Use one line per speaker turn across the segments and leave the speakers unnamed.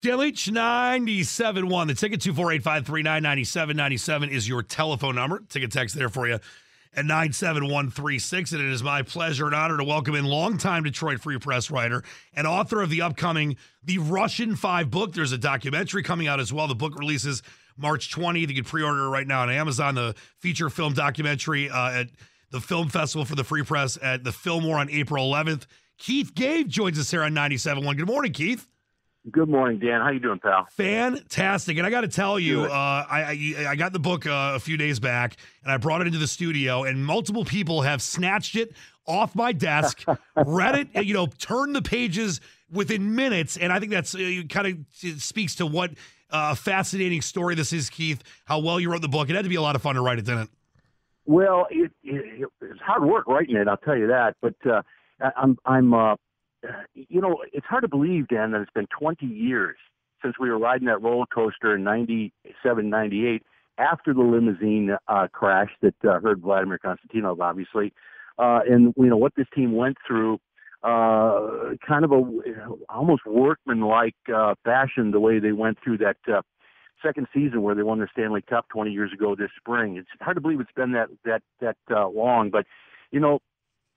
Dan Leach, 97.1. The ticket, 248-539-9797 is your telephone number. Ticket text there for you at 97136. And it is my pleasure and honor to welcome in longtime Detroit Free Press writer and author of the upcoming The Russian Five book. There's a documentary coming out as well. The book releases March 20th. You can pre-order it right now on Amazon. The feature film documentary uh, at the Film Festival for the Free Press at the Fillmore on April 11th. Keith Gave joins us here on 97.1. Good morning, Keith.
Good morning, Dan. How you doing, pal?
Fantastic. And I got to tell you, uh, I, I, I got the book uh, a few days back, and I brought it into the studio, and multiple people have snatched it off my desk, read it, you know, turned the pages within minutes, and I think that's uh, kind of speaks to what uh, a fascinating story this is, Keith. How well you wrote the book. It had to be a lot of fun to write it, didn't it?
Well, it, it, it's hard work writing it. I'll tell you that. But uh, I'm I'm uh, you know, it's hard to believe, Dan, that it's been 20 years since we were riding that roller coaster in 97, 98 after the limousine uh, crash that uh, hurt Vladimir Konstantinov, obviously. Uh, and, you know, what this team went through, uh, kind of a almost workman-like uh, fashion, the way they went through that uh, second season where they won the Stanley Cup 20 years ago this spring. It's hard to believe it's been that, that, that uh, long, but, you know,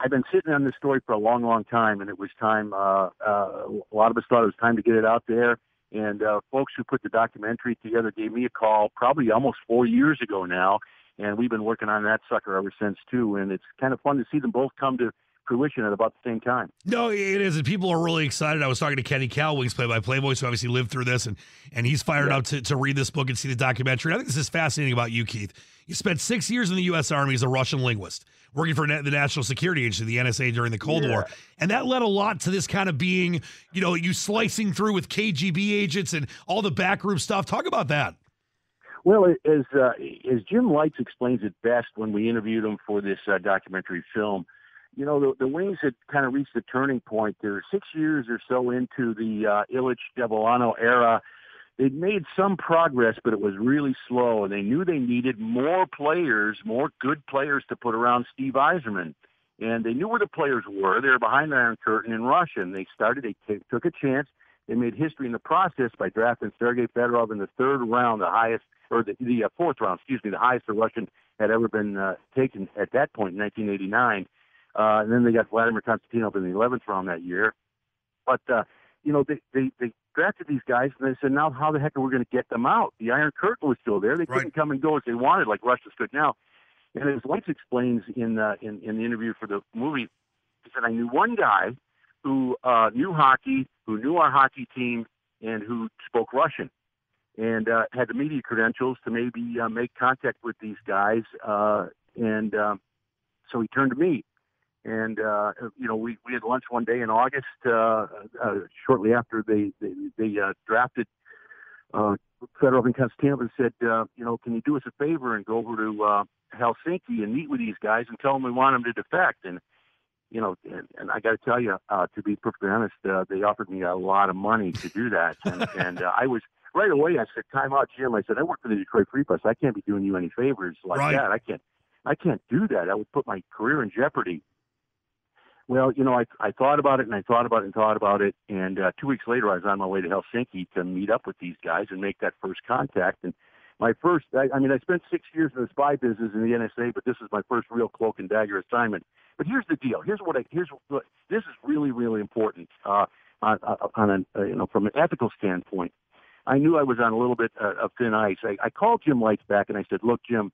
I've been sitting on this story for a long, long time, and it was time. Uh, uh, a lot of us thought it was time to get it out there. And uh, folks who put the documentary together gave me a call probably almost four years ago now, and we've been working on that sucker ever since too. And it's kind of fun to see them both come to fruition at about the same time.
No, it is, and people are really excited. I was talking to Kenny Cowlings, play-by-play voice, who obviously lived through this, and and he's fired yeah. up to, to read this book and see the documentary. I think this is fascinating about you, Keith. You spent six years in the U.S. Army as a Russian linguist, working for the National Security Agency, the NSA, during the Cold yeah. War, and that led a lot to this kind of being, you know, you slicing through with KGB agents and all the backroom stuff. Talk about that.
Well, as uh, as Jim Lites explains it best when we interviewed him for this uh, documentary film you know, the, the Wings had kind of reached the turning point. They're six years or so into the uh, Ilitch Devellano era. They'd made some progress, but it was really slow, and they knew they needed more players, more good players to put around Steve Yzerman. And they knew where the players were. They were behind the Iron Curtain in Russia, and they started. They t- took a chance. They made history in the process by drafting Sergei Fedorov in the third round, the highest, or the, the uh, fourth round, excuse me, the highest a Russian had ever been uh, taken at that point in 1989. Uh, and then they got Vladimir Konstantinov in the 11th round that year. But, uh, you know, they, they, they drafted these guys and they said, now how the heck are we going to get them out? The Iron Curtain was still there. They couldn't come and go as they wanted, like Russia's could now. And as Lites explains in, uh, in, in the interview for the movie, he said, I knew one guy who uh, knew hockey, who knew our hockey team, and who spoke Russian and uh, had the media credentials to maybe uh, make contact with these guys. Uh, and um, so he turned to me. And uh, you know, we, we had lunch one day in August, uh, uh, shortly after they they, they uh, drafted uh, Fedorov and Konstantinov, and said, uh, you know, can you do us a favor and go over to uh, Helsinki and meet with these guys and tell them we want them to defect? And you know, and, and I got to tell you, uh, to be perfectly honest, uh, they offered me a lot of money to do that, and, and uh, I was right away. I said, "Time out, Jim." I said, "I work for the Detroit Free Press. I can't be doing you any favors like
right.
that. I can't, I can't do that. I would put my career in jeopardy." Well, you know, I I thought about it and I thought about it and thought about it, and uh, two weeks later, I was on my way to Helsinki to meet up with these guys and make that first contact. And my first, I, I mean, I spent six years in the spy business in the NSA, but this is my first real cloak and dagger assignment. But here's the deal. Here's what I here's what this is really really important uh, on, on an uh, you know from an ethical standpoint. I knew I was on a little bit uh, of thin ice. I, I called Jim Lites back and I said, "Look, Jim."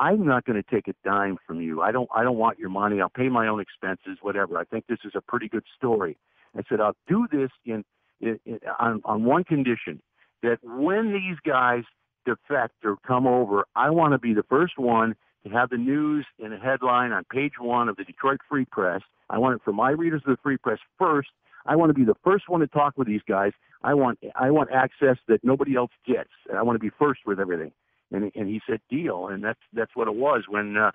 I'm not going to take a dime from you. I don't I don't want your money. I'll pay my own expenses, whatever. I think this is a pretty good story. I said I'll do this in, in, in on on one condition that when these guys defect or come over, I want to be the first one to have the news in a headline on page one of the Detroit Free Press. I want it for my readers of the Free Press first. I want to be the first one to talk with these guys. I want I want access that nobody else gets. I want to be first with everything and and he said deal, and that's that's what it was when uh,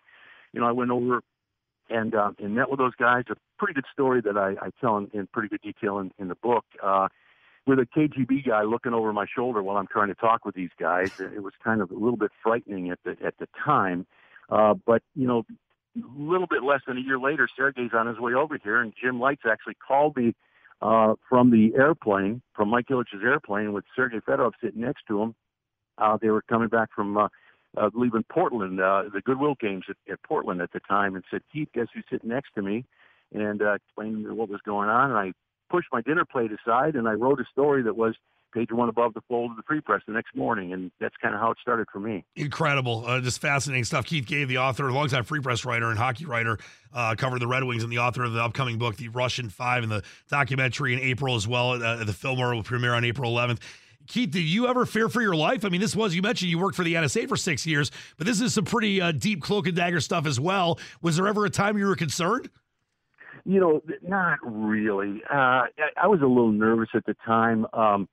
you know I went over and uh, and met with those guys. A pretty good story that I, I tell in, in pretty good detail in, in the book. Uh, with a KGB guy looking over my shoulder while I'm trying to talk with these guys, it was kind of a little bit frightening at the at the time. Uh, but you know, a little bit less than a year later, Sergei's on his way over here, and Jim Lites actually called me uh, from the airplane, from Mike Ilitch's airplane, with Sergei Fedorov sitting next to him. Uh, they were coming back from uh, uh, leaving Portland, uh, the Goodwill games at, at Portland at the time, and said, "Keith, guess who's sitting next to me?" And uh, explained what was going on. And I pushed my dinner plate aside, and I wrote a story that was page one above the fold of the free press the next morning, and that's kind of how it started for me.
Incredible, uh, just fascinating stuff. Keith Gave, the author, longtime free press writer and hockey writer, uh, covered the Red Wings, and the author of the upcoming book, The Russian Five, and the documentary in April as well. Uh, the Fillmore will premiere on April 11th. Keith, did you ever fear for your life? I mean, this was, you mentioned you worked for the NSA for six years, but this is some pretty uh, deep cloak and dagger stuff as well. Was there ever a time you were concerned?
You know, not really. Uh, I was a little nervous at the time. Um,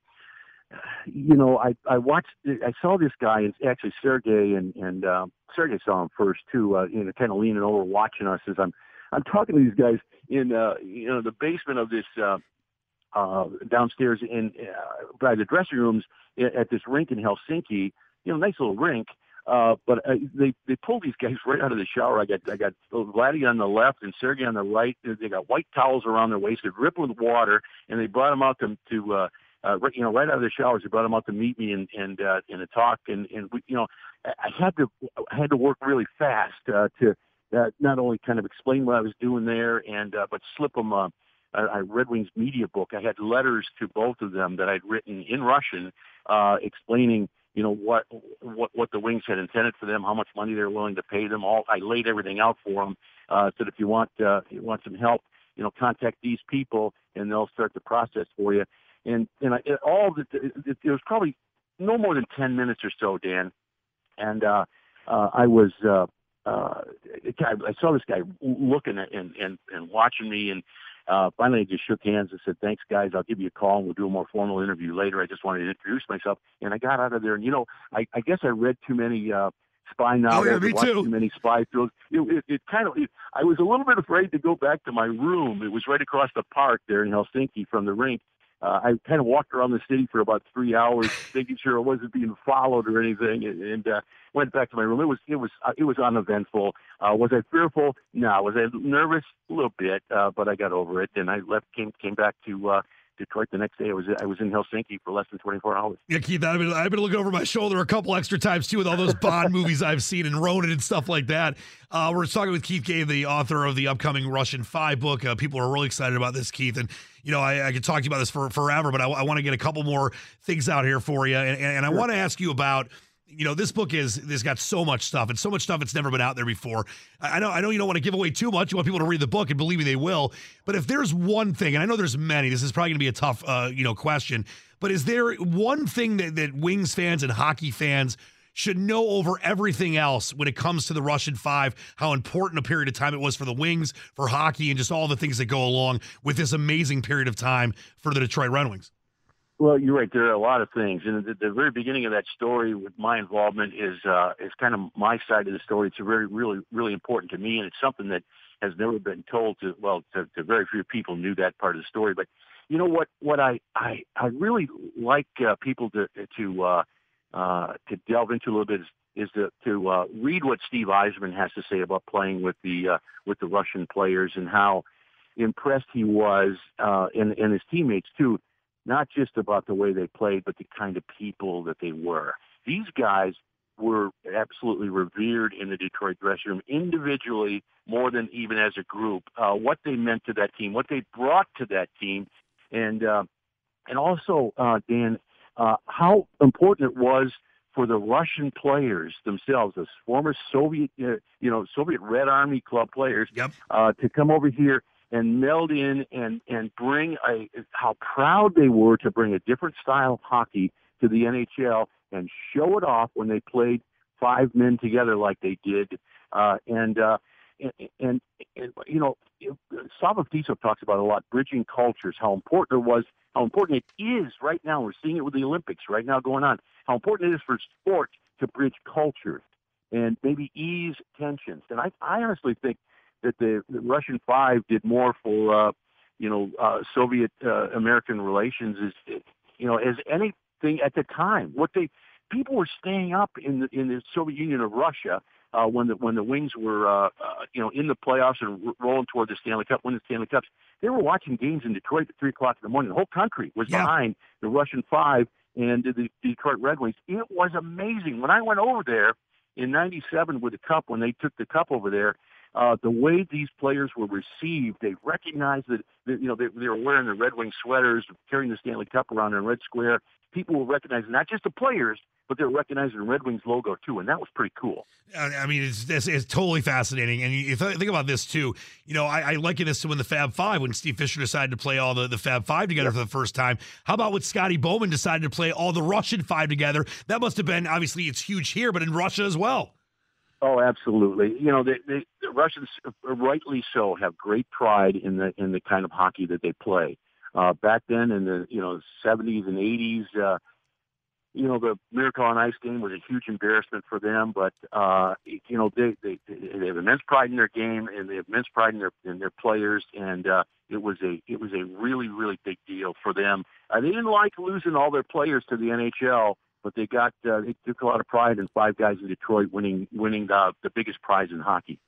you know, I I watched, I saw this guy, and actually Sergey and and uh, Sergey saw him first too. Uh, you know, kind of leaning over, watching us as I'm I'm talking to these guys in uh, you know the basement of this uh, uh, downstairs in uh, by the dressing rooms at this rink in Helsinki. You know, nice little rink. Uh, but uh, they they pulled these guys right out of the shower. I got I got Vladdy on the left and Sergey on the right. They got white towels around their waist, They're dripping with water, and they brought them out to to uh, uh, right, you know, right out of the showers, They brought them out to meet me and and uh, in a talk, and and we, you know, I had to I had to work really fast uh, to uh, not only kind of explain what I was doing there, and uh, but slip them uh, a Red Wings media book. I had letters to both of them that I'd written in Russian, uh, explaining you know what what what the Wings had intended for them, how much money they were willing to pay them. All I laid everything out for them. Uh, said if you want uh, you want some help, you know, contact these people and they'll start the process for you and and I, all the, it, it was probably no more than ten minutes or so, Dan, and uh, uh, I was uh, uh, I saw this guy looking at and and and watching me, and uh, finally I just shook hands and said, "Thanks, guys. I'll give you a call and we'll do a more formal interview later. I just wanted to introduce myself." And I got out of there, and you know, I, I guess I read too many. Uh, spy novels.
Oh, yeah, me too.
Too many spy films. It, it, it kind of. It, I was a little bit afraid to go back to my room. It was right across the park there in Helsinki from the rink, uh, I kind of walked around the city for about three hours, making sure I wasn't being followed or anything, and, and uh, went back to my room. It was it was uh, it was uneventful. Uh, was I fearful? No. Was I nervous? A little bit, uh, but I got over it, and I left came came back to uh, Detroit the next day. I was I was in Helsinki for less than 24 hours.
Yeah, Keith, I've been, I've been looking over my shoulder a couple extra times too with all those Bond movies I've seen and Ronin and stuff like that. Uh, we're talking with Keith Gave, the author of the upcoming Russian Five book. Uh, people are really excited about this, Keith, and you know I, I could talk to you about this for forever, but I, I want to get a couple more things out here for you, and, and, and I want to ask you about you know, this book is this got so much stuff and so much stuff that's never been out there before. I know I know you don't want to give away too much. You want people to read the book and believe me they will. But if there's one thing, and I know there's many, this is probably going to be a tough uh, you know question, but is there one thing that, that Wings fans and hockey fans should know over everything else when it comes to the Russian Five, how important a period of time it was for the Wings, for hockey, and just all the things that go along with this amazing period of time for the Detroit Red Wings?
Well, you're right. There are a lot of things, and the, the very beginning of that story, with my involvement, is uh, is kind of my side of the story. It's very, really, really important to me, and it's something that has never been told to well, to, to very few people knew that part of the story. But you know what? What I I, I really like uh, people to to uh, uh, to delve into a little bit is, is to to uh, read what Steve Yzerman has to say about playing with the uh, with the Russian players and how impressed he was, uh, and and his teammates too not just about the way they played, but the kind of people that they were. These guys were absolutely revered in the Detroit dressing room individually more than even as a group. Uh, what they meant to that team, what they brought to that team, and uh, and also uh, Dan, uh, how important it was for the Russian players themselves, as former Soviet, uh, you know, Soviet Red Army Club players,
yep.
uh, to come over here and meld in and and bring a how proud they were to bring a different style of hockey to the NHL and show it off when they played five men together like they did uh, and, uh, and, and you know Slava Fetisov talks about a lot bridging cultures how important it was how important it is right now we're seeing it with the Olympics right now going on how important it is for sport to bridge cultures and maybe ease tensions and I I honestly think that the, the Russian Five did more for uh, you know uh, Soviet uh, American relations is you know as anything at the time. What they people were staying up in the in the Soviet Union of Russia uh, when the when the Wings were uh, uh, you know in the playoffs and r- rolling toward the Stanley Cup, winning the Stanley Cups. They were watching games in Detroit at three o'clock in the morning. The whole country was
Yeah.
behind the Russian Five and the Detroit Red Wings. It was amazing when I went over there in '97 with the Cup when they took the Cup over there. Uh, the way these players were received, they recognized that, that you know they, they were wearing the Red Wing sweaters, carrying the Stanley Cup around in Red Square. People were recognizing not just the players, but they were recognizing Red Wings logo too, and that was pretty cool.
I mean, it's, it's, it's totally fascinating. And you th- think about this too. You know, I, I liken this to when the Fab Five, when Steve Fisher decided to play all the, the Fab Five together for the first time. How about when Scotty Bowman decided to play all the Russian Five together? That must have been obviously it's huge here, but in Russia as well.
Oh, absolutely. You know, they, they, the Russians, uh, rightly so, have great pride in the in the kind of hockey that they play. Uh, back then, in the you know 70s and 80s, uh, you know the Miracle on Ice game was a huge embarrassment for them. But uh, you know they, they they have immense pride in their game and they have immense pride in their in their players. And uh, it was a it was a really really big deal for them. Uh, they didn't like losing all their players to the NHL but they got uh, they took a lot of pride in five guys in Detroit winning winning the the biggest prize in hockey.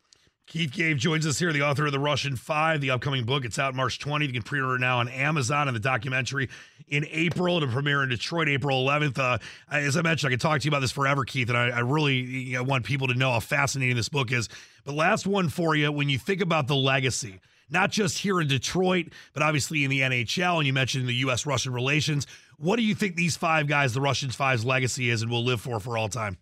Keith Gave joins us here, the author of The Russian Five, the upcoming book. It's out March 20th. You can pre order now on Amazon and the documentary in April to premiere in Detroit April 11th. Uh, as I mentioned, I could talk to you about this forever, Keith, and I, I really you know, want people to know how fascinating this book is. But last one for you when you think about the legacy, not just here in Detroit, but obviously in the NHL, and you mentioned the U.S. Russian relations. What do you think these five guys, the Russians Five's legacy is and will live for for all time?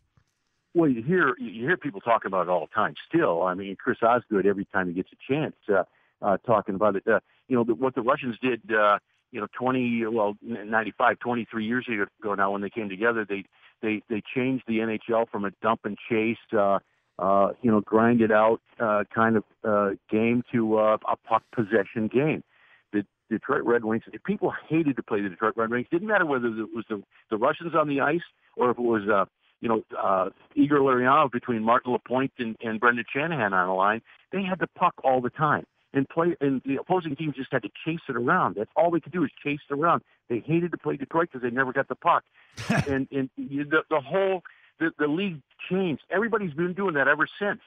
Well, you hear you hear people talking about it all the time. Still, I mean, Chris Osgood every time he gets a chance uh, uh, talking about it. Uh, you know what the Russians did. Uh, you know, 20 well, 95, 23 years ago now when they came together, they they they changed the NHL from a dump and chase. Uh, uh, you know, grind it out uh, kind of uh, game to uh, a puck possession game. The Detroit Red Wings, people hated to play the Detroit Red Wings. Didn't matter whether it was the, the Russians on the ice or if it was, uh, you know, uh, Igor Larionov between Martin Lapointe and, and Brendan Shanahan on the line. They had the puck all the time. And play, and the opposing teams just had to chase it around. That's all they could do is chase it around. They hated to play Detroit because they never got the puck. and and the, the whole the, the league changed. Everybody's been doing that ever since.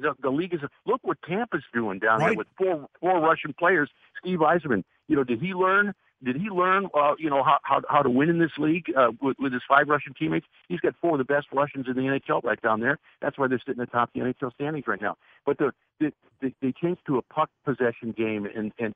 The, the league is look what Tampa's doing down
Right.
there with four four Russian players. Steve Yzerman, you know, did he learn? Did he learn, uh, you know, how, how how to win in this league uh, with, with his five Russian teammates? He's got four of the best Russians in the NHL right down there. That's why they're sitting atop the NHL standings right now. But the, the, the they changed to a puck possession game, and and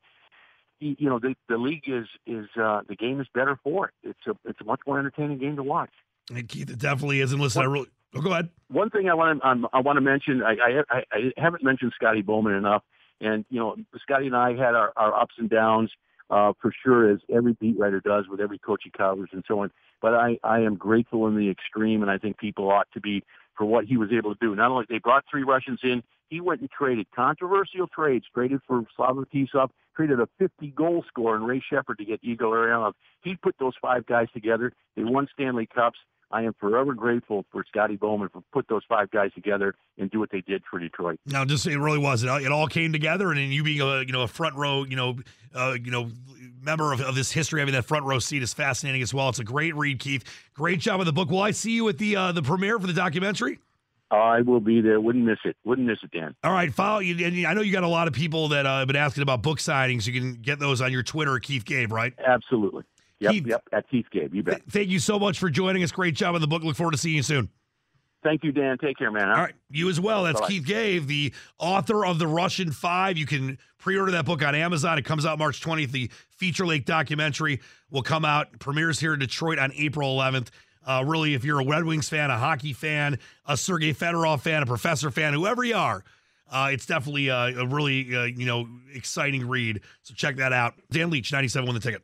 you know the the league is is uh, the game is better for it. It's a it's a much more entertaining game to watch.
And Keith, it definitely is. And listen, I really. Oh, go ahead.
one thing I want to um, I want to mention I, I I haven't mentioned Scotty Bowman enough, and you know Scotty and I had our, our ups and downs uh, for sure, as every beat writer does with every coach he covers and so on. But I I am grateful in the extreme, and I think people ought to be for what he was able to do. Not only they brought three Russians in, he went and traded controversial trades, traded for Slava Fetisov, traded a 50 goal scorer in Ray Sheppard to get Igor Larionov. He put those five guys together. They won Stanley Cups. I am forever grateful for Scotty Bowman for put those five guys together and do what they did for Detroit.
No, just it really was. It all, it all came together, and then you being a you know a front row, you know, uh, you know, member of, of this history, having that front row seat is fascinating as well. It's a great read, Keith. Great job with the book. Will I see you at the uh, the premiere for the documentary?
I will be there. Wouldn't miss it. Wouldn't miss it, Dan.
All right, follow you. I know you got a lot of people that uh, have been asking about book signings. You can get those on your Twitter, Keith Gave, right?
Absolutely. Yep,
Keith-
yep. At Keith Gave, you bet.
Th- Thank you so much for joining us. Great job with the book. Look forward to seeing you soon.
Thank you, Dan. Take care, man.
All right, you as well. That's
Bye-bye.
Keith Gave, the author of The Russian Five. You can pre-order that book on Amazon. It comes out March 20th. The Feature Lake documentary will come out. Premieres here in Detroit on April 11th. Uh, really, if you're a Red Wings fan, a hockey fan, a Sergei Fedorov fan, a Professor fan, whoever you are, uh, it's definitely a, a really uh, you know exciting read. So check that out. Dan Leach, 97 won the ticket.